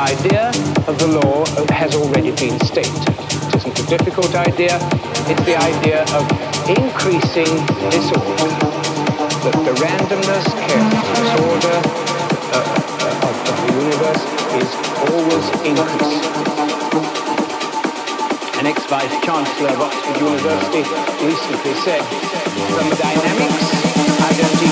idea of the law has already been stated. It isn't a difficult idea. It's the idea of increasing disorder. That the randomness, chaos, disorder uh, uh, of, the universe is always increasing. An ex-vice chancellor of Oxford University recently said, thermodynamics, I don't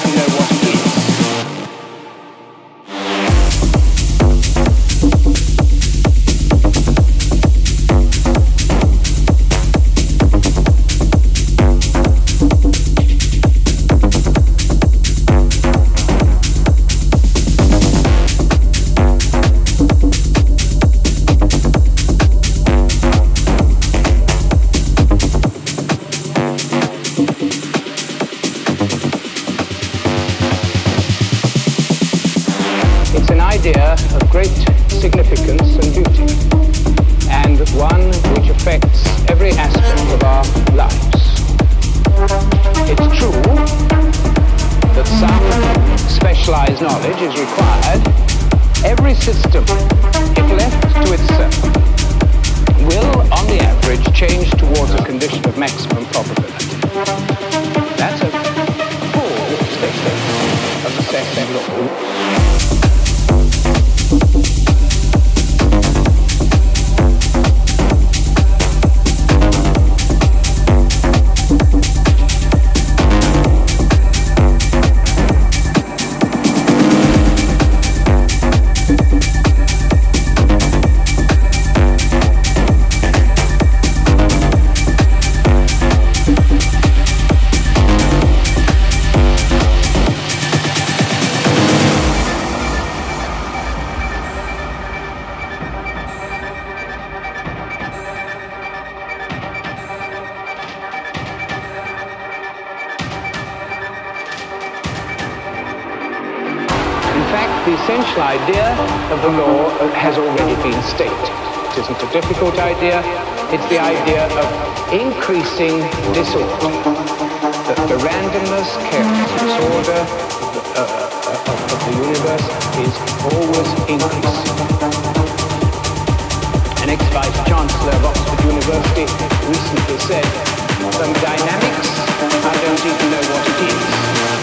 the essential idea of the law has already been stated. It isn't a difficult idea. It's the idea of increasing disorder. That the randomness, chaos, disorder uh, uh of the universe is always increasing. An ex-vice chancellor of Oxford University recently said, thermodynamics, I don't even know what it is.